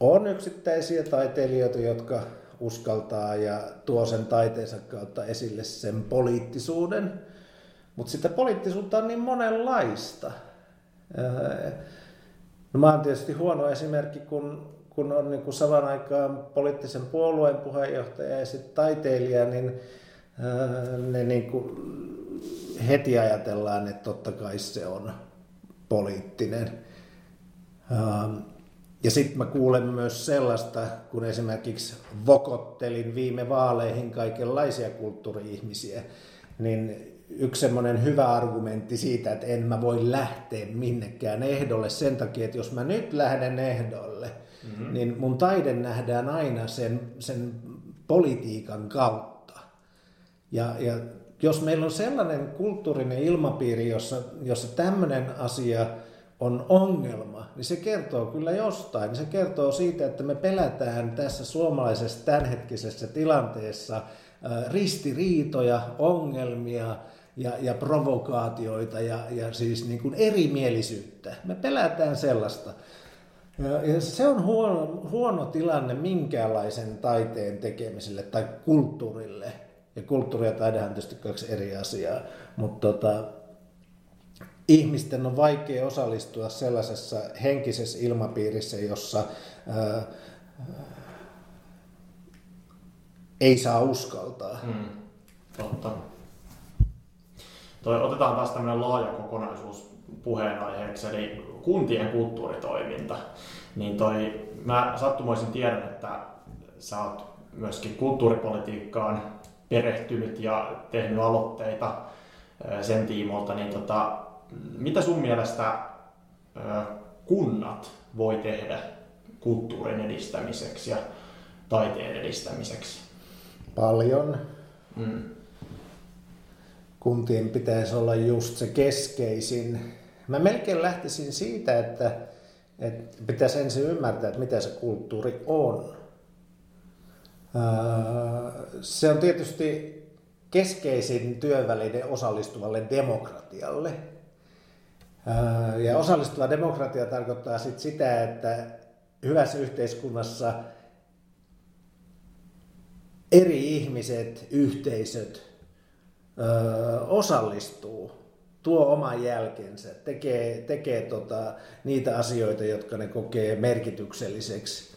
On yksittäisiä taiteilijoita, jotka uskaltaa ja tuo sen taiteensa kautta esille sen poliittisuuden, mutta sitä poliittisuutta on niin monenlaista. No, mä oon tietysti huono esimerkki, kun, kun on niin kuin saman aikaan poliittisen puolueen puheenjohtaja ja sitten taiteilija, niin ne niin kuin heti ajatellaan, että totta kai se on poliittinen. Ja sitten mä kuulen myös sellaista, kun esimerkiksi vokottelin viime vaaleihin kaikenlaisia kulttuuri-ihmisiä, niin yksi semmoinen hyvä argumentti siitä, että en mä voi lähteä minnekään ehdolle sen takia, että jos mä nyt lähden ehdolle, mm-hmm. niin mun taide nähdään aina sen, sen politiikan kautta. Ja, ja jos meillä on sellainen kulttuurinen ilmapiiri, jossa, jossa tämmöinen asia on ongelma, niin se kertoo kyllä jostain. Se kertoo siitä, että me pelätään tässä suomalaisessa tämänhetkisessä tilanteessa ristiriitoja, ongelmia ja, ja provokaatioita ja, ja siis niin kuin erimielisyyttä. Me pelätään sellaista. Ja se on huono, huono tilanne minkäänlaisen taiteen tekemiselle tai kulttuurille. Ja kulttuuri ja taidehan tietysti kaksi eri asiaa, mutta tota, ihmisten on vaikea osallistua sellaisessa henkisessä ilmapiirissä, jossa ää, ei saa uskaltaa. Hmm. Totta. Toi, otetaan taas tämmöinen laaja kokonaisuus puheenaiheeksi, eli kuntien kulttuuritoiminta. Niin toi, mä sattumoisin tiedän, että sä oot myöskin kulttuuripolitiikkaan perehtynyt ja tehnyt aloitteita sen tiimoilta, niin tota, mitä sun mielestä kunnat voi tehdä kulttuurin edistämiseksi ja taiteen edistämiseksi? Paljon. Mm. Kuntien pitäisi olla just se keskeisin. Mä melkein lähtisin siitä, että, että pitäisi ensin ymmärtää, että mitä se kulttuuri on. Se on tietysti keskeisin työväline osallistuvalle demokratialle – Ja osallistuva demokratia tarkoittaa sit sitä, että hyvässä yhteiskunnassa eri ihmiset, yhteisöt osallistuu, tuo oman jälkensä, tekee, tekee tota, niitä asioita, jotka ne kokee merkitykselliseksi.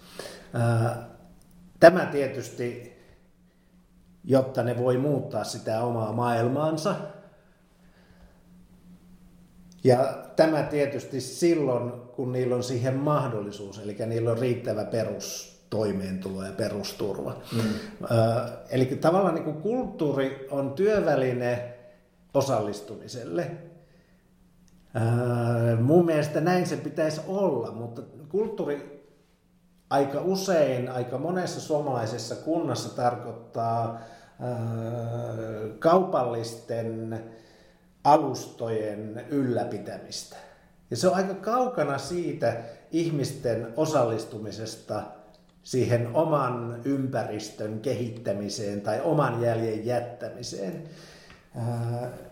Tämä tietysti, jotta ne voi muuttaa sitä omaa maailmaansa, ja tämä tietysti silloin, kun niillä on siihen mahdollisuus, eli niillä on riittävä perustoimeentulo ja perusturva. Mm. Eli tavallaan niin kuin kulttuuri on työväline osallistumiselle. Mun mielestä näin se pitäisi olla, mutta kulttuuri aika usein, aika monessa suomalaisessa kunnassa tarkoittaa kaupallisten alustojen ylläpitämistä. Ja se on aika kaukana siitä ihmisten osallistumisesta siihen oman ympäristön kehittämiseen tai oman jäljen jättämiseen,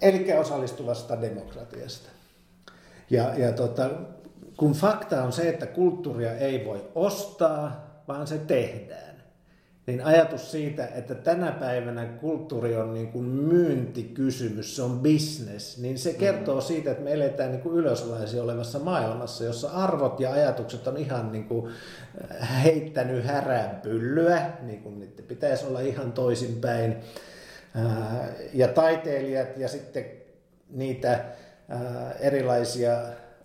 eli osallistuvasta demokratiasta. Ja, ja tota, kun fakta on se, että kulttuuria ei voi ostaa, vaan se tehdään niin ajatus siitä, että tänä päivänä kulttuuri on niin kuin myyntikysymys, se on business, niin se kertoo siitä, että me eletään niin kuin ylöslaisia olevassa maailmassa, jossa arvot ja ajatukset on ihan niin kuin äh, heittänyt härään pyllyä, niin kuin niiden pitäisi olla ihan toisinpäin. Äh, ja taiteilijat ja sitten niitä äh, erilaisia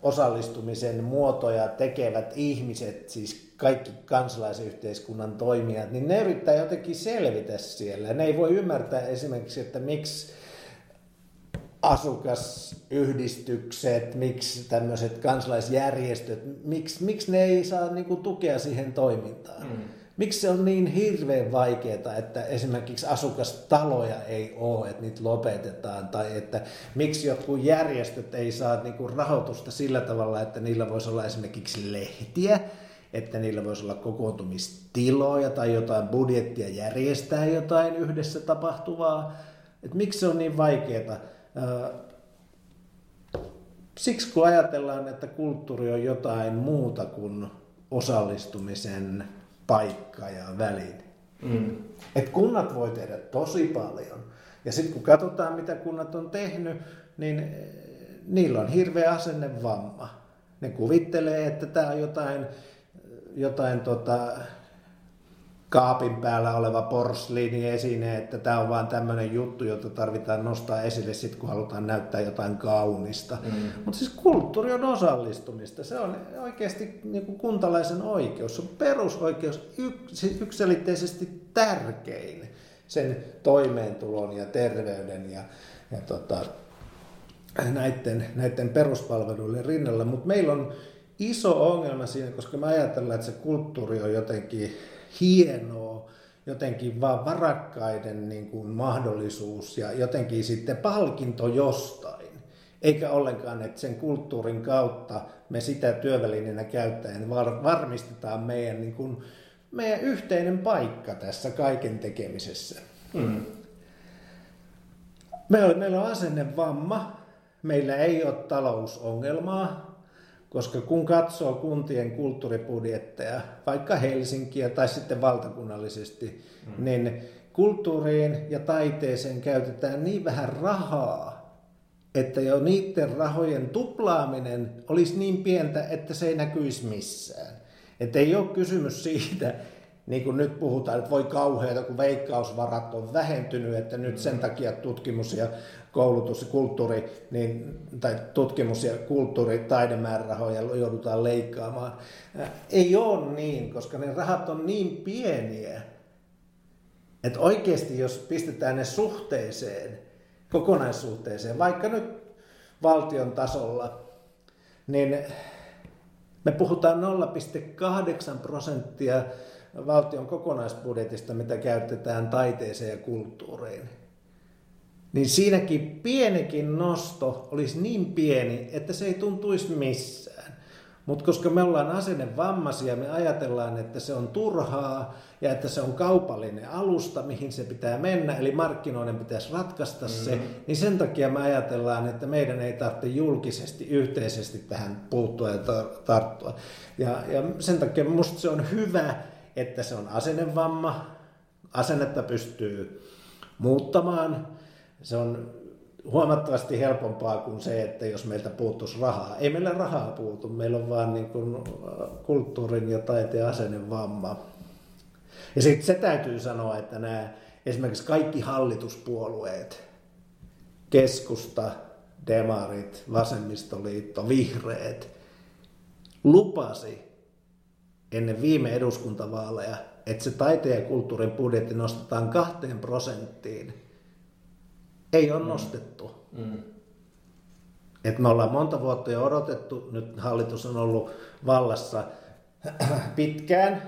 osallistumisen muotoja tekevät ihmiset, siis kaikki kansalaisyhteiskunnan toimijat, niin ne yrittää jotenkin selvitä siellä. Ne ei voi ymmärtää esimerkiksi, että miksi asukasyhdistykset, miksi tämmöiset kansalaisjärjestöt, miksi, miksi ne ei saa niin kuin, tukea siihen toimintaan. Mm. Miksi se on niin hirveän vaikeaa, että esimerkiksi asukastaloja ei ole, että niitä lopetetaan, tai että miksi jotkut järjestöt ei saa niin kuin rahoitusta sillä tavalla, että niillä voisi olla esimerkiksi lehtiä, että niillä voisi olla kokoontumistiloja tai jotain budjettia järjestää jotain yhdessä tapahtuvaa. Että miksi se on niin vaikeaa? Siksi kun ajatellaan, että kulttuuri on jotain muuta kuin osallistumisen paikka ja väline. Mm. Et kunnat voi tehdä tosi paljon. Ja sitten kun katsotaan, mitä kunnat on tehnyt, niin eh, niillä on hirveä asennevamma. Ne kuvittelee, että tämä on jotain, jotain tota, kaapin päällä oleva porsliiniesine, että tämä on vaan tämmöinen juttu, jota tarvitaan nostaa esille sitten, kun halutaan näyttää jotain kaunista. Mm. Mutta siis kulttuuri on osallistumista. Se on oikeasti niin kuin kuntalaisen oikeus. Se on perusoikeus yks, yksilitteisesti tärkein sen toimeentulon ja terveyden ja, ja tota, näiden, näiden peruspalveluiden rinnalla. Mutta meillä on iso ongelma siinä, koska me ajatellaan, että se kulttuuri on jotenkin hienoa, jotenkin vaan varakkaiden niin kuin mahdollisuus ja jotenkin sitten palkinto jostain. Eikä ollenkaan, että sen kulttuurin kautta me sitä työvälineenä käyttäen varmistetaan meidän, niin kuin, meidän yhteinen paikka tässä kaiken tekemisessä. Mm. Meillä on asennevamma, meillä ei ole talousongelmaa, koska kun katsoo kuntien kulttuuribudjetteja, vaikka Helsinkiä tai sitten valtakunnallisesti, mm. niin kulttuuriin ja taiteeseen käytetään niin vähän rahaa, että jo niiden rahojen tuplaaminen olisi niin pientä, että se ei näkyisi missään. Että ei ole kysymys siitä, niin kuin nyt puhutaan, että voi kauheata, kun veikkausvarat on vähentynyt, että nyt sen takia tutkimus ja koulutus ja kulttuuri, niin, tai tutkimus ja kulttuuri, taidemäärärahoja joudutaan leikkaamaan. Äh, ei ole niin, koska ne rahat on niin pieniä, että oikeasti jos pistetään ne suhteeseen, kokonaissuhteeseen, vaikka nyt valtion tasolla, niin me puhutaan 0,8 prosenttia valtion kokonaisbudjetista, mitä käytetään taiteeseen ja kulttuuriin. Niin siinäkin pienekin nosto olisi niin pieni, että se ei tuntuisi missään. Mutta koska me ollaan asennevammaisia, me ajatellaan, että se on turhaa ja että se on kaupallinen alusta, mihin se pitää mennä, eli markkinoiden pitäisi ratkaista mm-hmm. se, niin sen takia me ajatellaan, että meidän ei tarvitse julkisesti, yhteisesti tähän puuttua ja tarttua. Ja, ja sen takia minusta se on hyvä, että se on asennevamma, asennetta pystyy muuttamaan, se on huomattavasti helpompaa kuin se, että jos meiltä puuttuisi rahaa. Ei meillä rahaa puutu, meillä on vaan niin kuin kulttuurin ja taiteen asennevamma. Ja sitten se täytyy sanoa, että nämä esimerkiksi kaikki hallituspuolueet, keskusta, demarit, vasemmistoliitto, vihreät, lupasi ennen viime eduskuntavaaleja, että se taiteen ja kulttuurin budjetti nostetaan kahteen prosenttiin – ei ole mm. nostettu. Mm. Et me ollaan monta vuotta jo odotettu, nyt hallitus on ollut vallassa pitkään.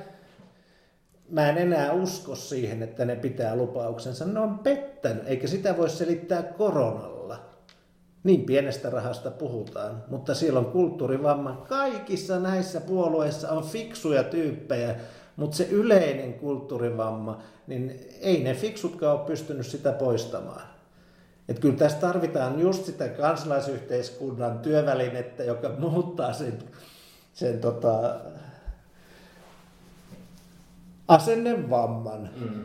Mä en enää usko siihen, että ne pitää lupauksensa. Ne on pettänyt, eikä sitä voi selittää koronalla. Niin pienestä rahasta puhutaan, mutta siellä on kulttuurivamma. Kaikissa näissä puolueissa on fiksuja tyyppejä, mutta se yleinen kulttuurivamma, niin ei ne fiksutkaan ole pystynyt sitä poistamaan. Että kyllä tässä tarvitaan just sitä kansalaisyhteiskunnan työvälinettä, joka muuttaa sen, sen tota, asennevamman. Mm.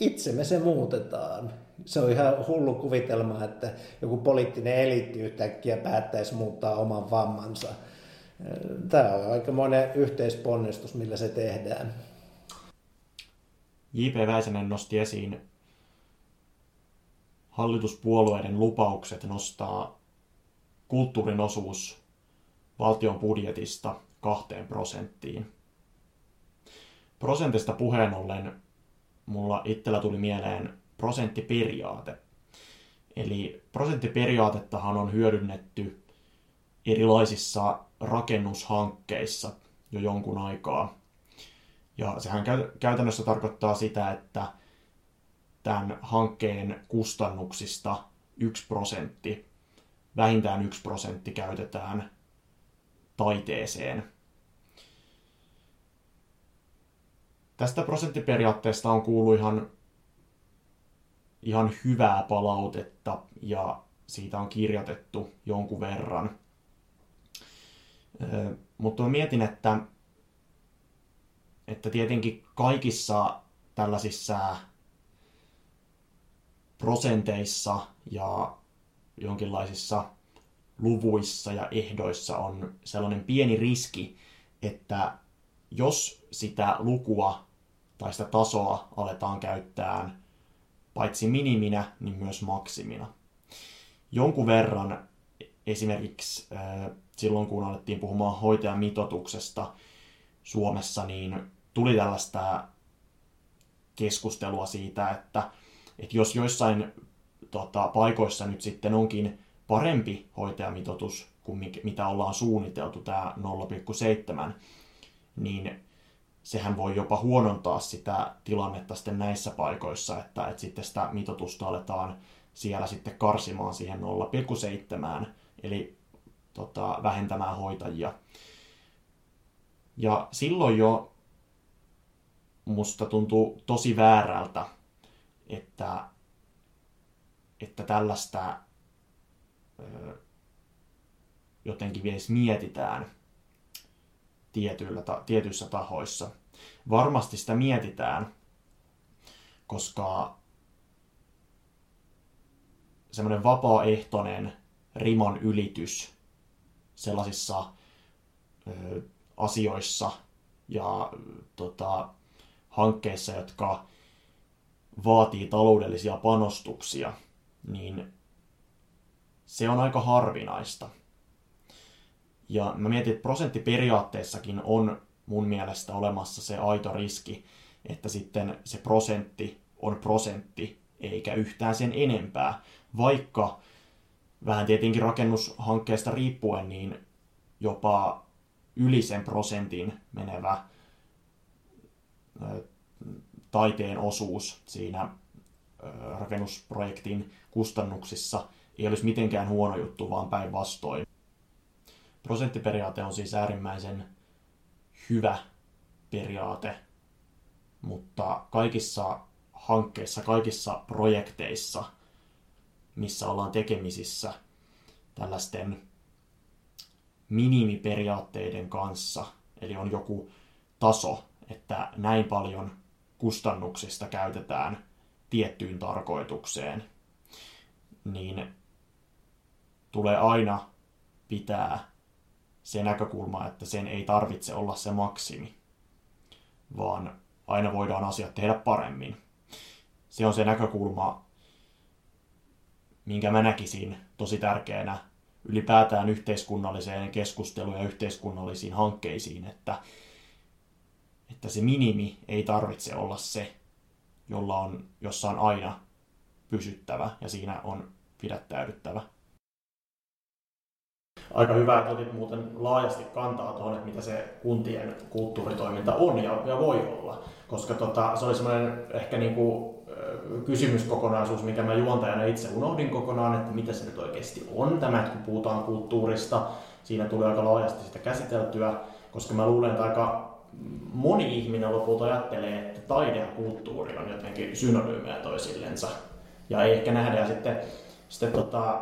Itse me se muutetaan. Se on ihan hullu kuvitelma, että joku poliittinen eliitti yhtäkkiä päättäisi muuttaa oman vammansa. Tämä on aika monen yhteisponnistus, millä se tehdään. J.P. Väisänen nosti esiin hallituspuolueiden lupaukset nostaa kulttuurin osuus valtion budjetista kahteen prosenttiin. Prosentista puheen ollen mulla itsellä tuli mieleen prosenttiperiaate. Eli prosenttiperiaatettahan on hyödynnetty erilaisissa rakennushankkeissa jo jonkun aikaa. Ja sehän käytännössä tarkoittaa sitä, että tämän hankkeen kustannuksista 1 prosentti, vähintään 1 prosentti käytetään taiteeseen. Tästä prosenttiperiaatteesta on kuullut ihan, ihan hyvää palautetta ja siitä on kirjoitettu jonkun verran. Mutta mä mietin, että, että tietenkin kaikissa tällaisissa prosenteissa ja jonkinlaisissa luvuissa ja ehdoissa on sellainen pieni riski, että jos sitä lukua tai sitä tasoa aletaan käyttää paitsi miniminä, niin myös maksimina. Jonkun verran esimerkiksi silloin, kun alettiin puhumaan hoitajamitoituksesta Suomessa, niin tuli tällaista keskustelua siitä, että että jos joissain tota, paikoissa nyt sitten onkin parempi hoitajamitoitus kuin mitä ollaan suunniteltu, tämä 0,7, niin sehän voi jopa huonontaa sitä tilannetta sitten näissä paikoissa, että, että sitten sitä mitoitusta aletaan siellä sitten karsimaan siihen 0,7, eli tota, vähentämään hoitajia. Ja silloin jo musta tuntuu tosi väärältä että, että tällaista ö, jotenkin edes mietitään tietyillä, tietyissä tahoissa. Varmasti sitä mietitään, koska semmoinen vapaaehtoinen riman ylitys sellaisissa ö, asioissa ja tota, hankkeissa, jotka vaatii taloudellisia panostuksia, niin se on aika harvinaista. Ja mä mietin, että prosenttiperiaatteessakin on mun mielestä olemassa se aito riski, että sitten se prosentti on prosentti, eikä yhtään sen enempää, vaikka vähän tietenkin rakennushankkeesta riippuen, niin jopa yli sen prosentin menevä taiteen osuus siinä rakennusprojektin kustannuksissa ei olisi mitenkään huono juttu, vaan päinvastoin. Prosenttiperiaate on siis äärimmäisen hyvä periaate, mutta kaikissa hankkeissa, kaikissa projekteissa, missä ollaan tekemisissä tällaisten minimiperiaatteiden kanssa, eli on joku taso, että näin paljon kustannuksista käytetään tiettyyn tarkoitukseen, niin tulee aina pitää se näkökulma, että sen ei tarvitse olla se maksimi, vaan aina voidaan asiat tehdä paremmin. Se on se näkökulma, minkä mä näkisin tosi tärkeänä ylipäätään yhteiskunnalliseen keskusteluun ja yhteiskunnallisiin hankkeisiin, että, että se minimi ei tarvitse olla se, jolla on, jossa on aina pysyttävä ja siinä on pidättäydyttävä. Aika hyvä, että otit muuten laajasti kantaa tuohon, että mitä se kuntien kulttuuritoiminta on ja, ja voi olla. Koska tota, se oli semmoinen ehkä niinku, kysymyskokonaisuus, mikä mä juontajana itse unohdin kokonaan, että mitä se nyt oikeasti on tämä, että kun puhutaan kulttuurista, siinä tulee aika laajasti sitä käsiteltyä, koska mä luulen, että aika moni ihminen lopulta ajattelee, että taide ja kulttuuri on jotenkin synonyymejä toisillensa. Ja ei ehkä nähdä sitten, sitten tota,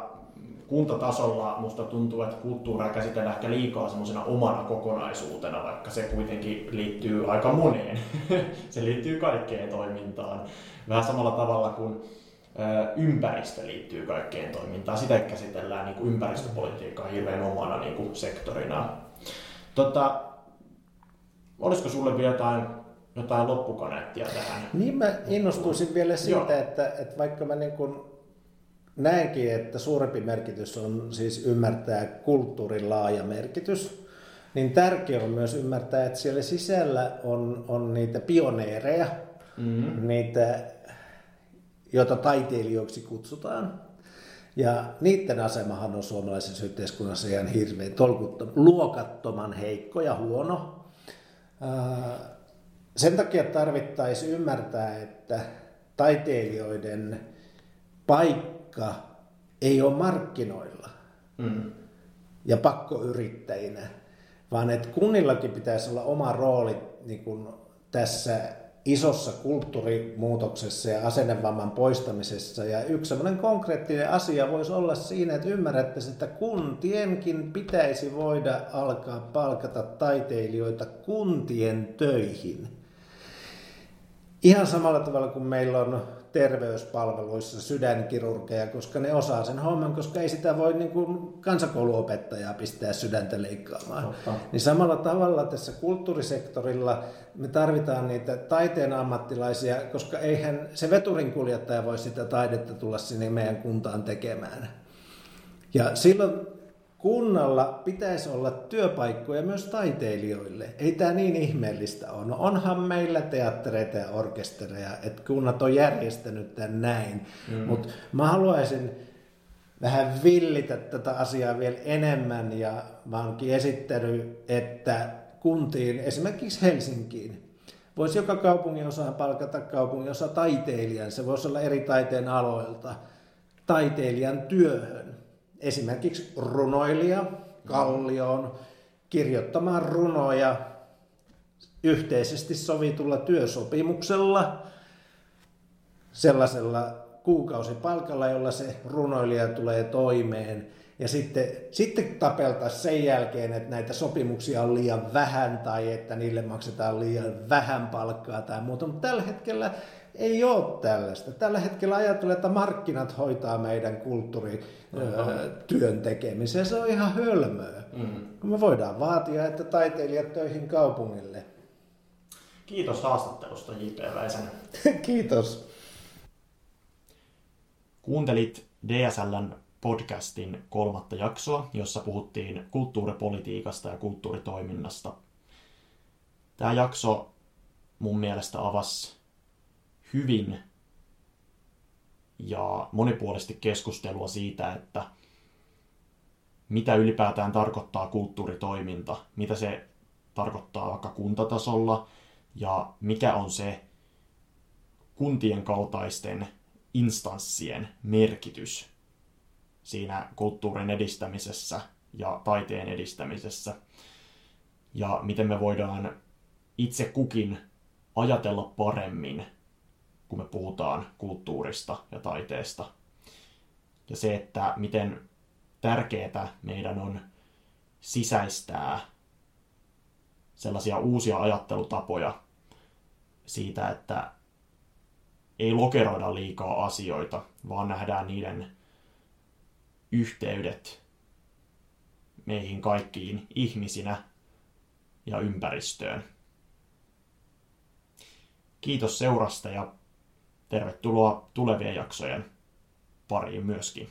kuntatasolla musta tuntuu, että kulttuuria käsitellään ehkä liikaa semmoisena omana kokonaisuutena, vaikka se kuitenkin liittyy aika moneen. se liittyy kaikkeen toimintaan. Vähän samalla tavalla kuin ympäristö liittyy kaikkeen toimintaan. Sitä käsitellään niin kuin ympäristöpolitiikkaa hirveän omana niin kuin sektorina. Tota, olisiko sulle vielä jotain, jotain loppukaneettia tähän? Niin mä innostuisin vielä siitä, että, että vaikka mä niin kuin näenkin, että suurempi merkitys on siis ymmärtää kulttuurin laaja merkitys, niin tärkeää on myös ymmärtää, että siellä sisällä on, on niitä pioneereja, mm-hmm. niitä, joita taiteilijoiksi kutsutaan. Ja niiden asemahan on suomalaisessa yhteiskunnassa ihan hirveän tolkuttoman, luokattoman heikko ja huono. Sen takia tarvittaisiin ymmärtää, että taiteilijoiden paikka paikka ei ole markkinoilla mm. ja pakkoyrittäjinä, vaan että kunnillakin pitäisi olla oma rooli niin kuin tässä isossa kulttuurimuutoksessa ja asennevamman poistamisessa. Ja yksi sellainen konkreettinen asia voisi olla siinä, että ymmärrätte, että kuntienkin pitäisi voida alkaa palkata taiteilijoita kuntien töihin. Ihan samalla tavalla kuin meillä on terveyspalveluissa sydänkirurgeja, koska ne osaa sen homman, koska ei sitä voi niin kuin kansakouluopettajaa pistää sydäntä leikkaamaan. Totta. Niin samalla tavalla tässä kulttuurisektorilla me tarvitaan niitä taiteen ammattilaisia, koska eihän se veturin kuljettaja voi sitä taidetta tulla sinne meidän kuntaan tekemään. Ja silloin kunnalla pitäisi olla työpaikkoja myös taiteilijoille. Ei tämä niin ihmeellistä ole. No onhan meillä teattereita ja orkestereja, että kunnat on järjestänyt tämän näin. Mm. Mutta mä haluaisin vähän villitä tätä asiaa vielä enemmän ja mä oonkin esittänyt, että kuntiin, esimerkiksi Helsinkiin, voisi joka kaupungin osaan palkata kaupungin osa taiteilijan. Se voisi olla eri taiteen aloilta taiteilijan työhön esimerkiksi runoilija Kallioon kirjoittamaan runoja yhteisesti sovitulla työsopimuksella, sellaisella kuukausipalkalla, jolla se runoilija tulee toimeen. Ja sitten, sitten tapeltaisiin sen jälkeen, että näitä sopimuksia on liian vähän tai että niille maksetaan liian vähän palkkaa tai muuta. Mutta tällä hetkellä ei ole tällaista. Tällä hetkellä ajatellaan, että markkinat hoitaa meidän kulttuurityön tekemisen. Se on ihan hölmöä. Mm. Me voidaan vaatia, että hyvin ja monipuolisesti keskustelua siitä, että mitä ylipäätään tarkoittaa kulttuuritoiminta, mitä se tarkoittaa vaikka kuntatasolla ja mikä on se kuntien kaltaisten instanssien merkitys siinä kulttuurin edistämisessä ja taiteen edistämisessä. Ja miten me voidaan itse kukin ajatella paremmin, kun me puhutaan kulttuurista ja taiteesta. Ja se, että miten tärkeää meidän on sisäistää sellaisia uusia ajattelutapoja siitä, että ei lokeroida liikaa asioita, vaan nähdään niiden yhteydet meihin kaikkiin ihmisinä ja ympäristöön. Kiitos seurasta ja tervetuloa tulevien jaksojen pariin myöskin.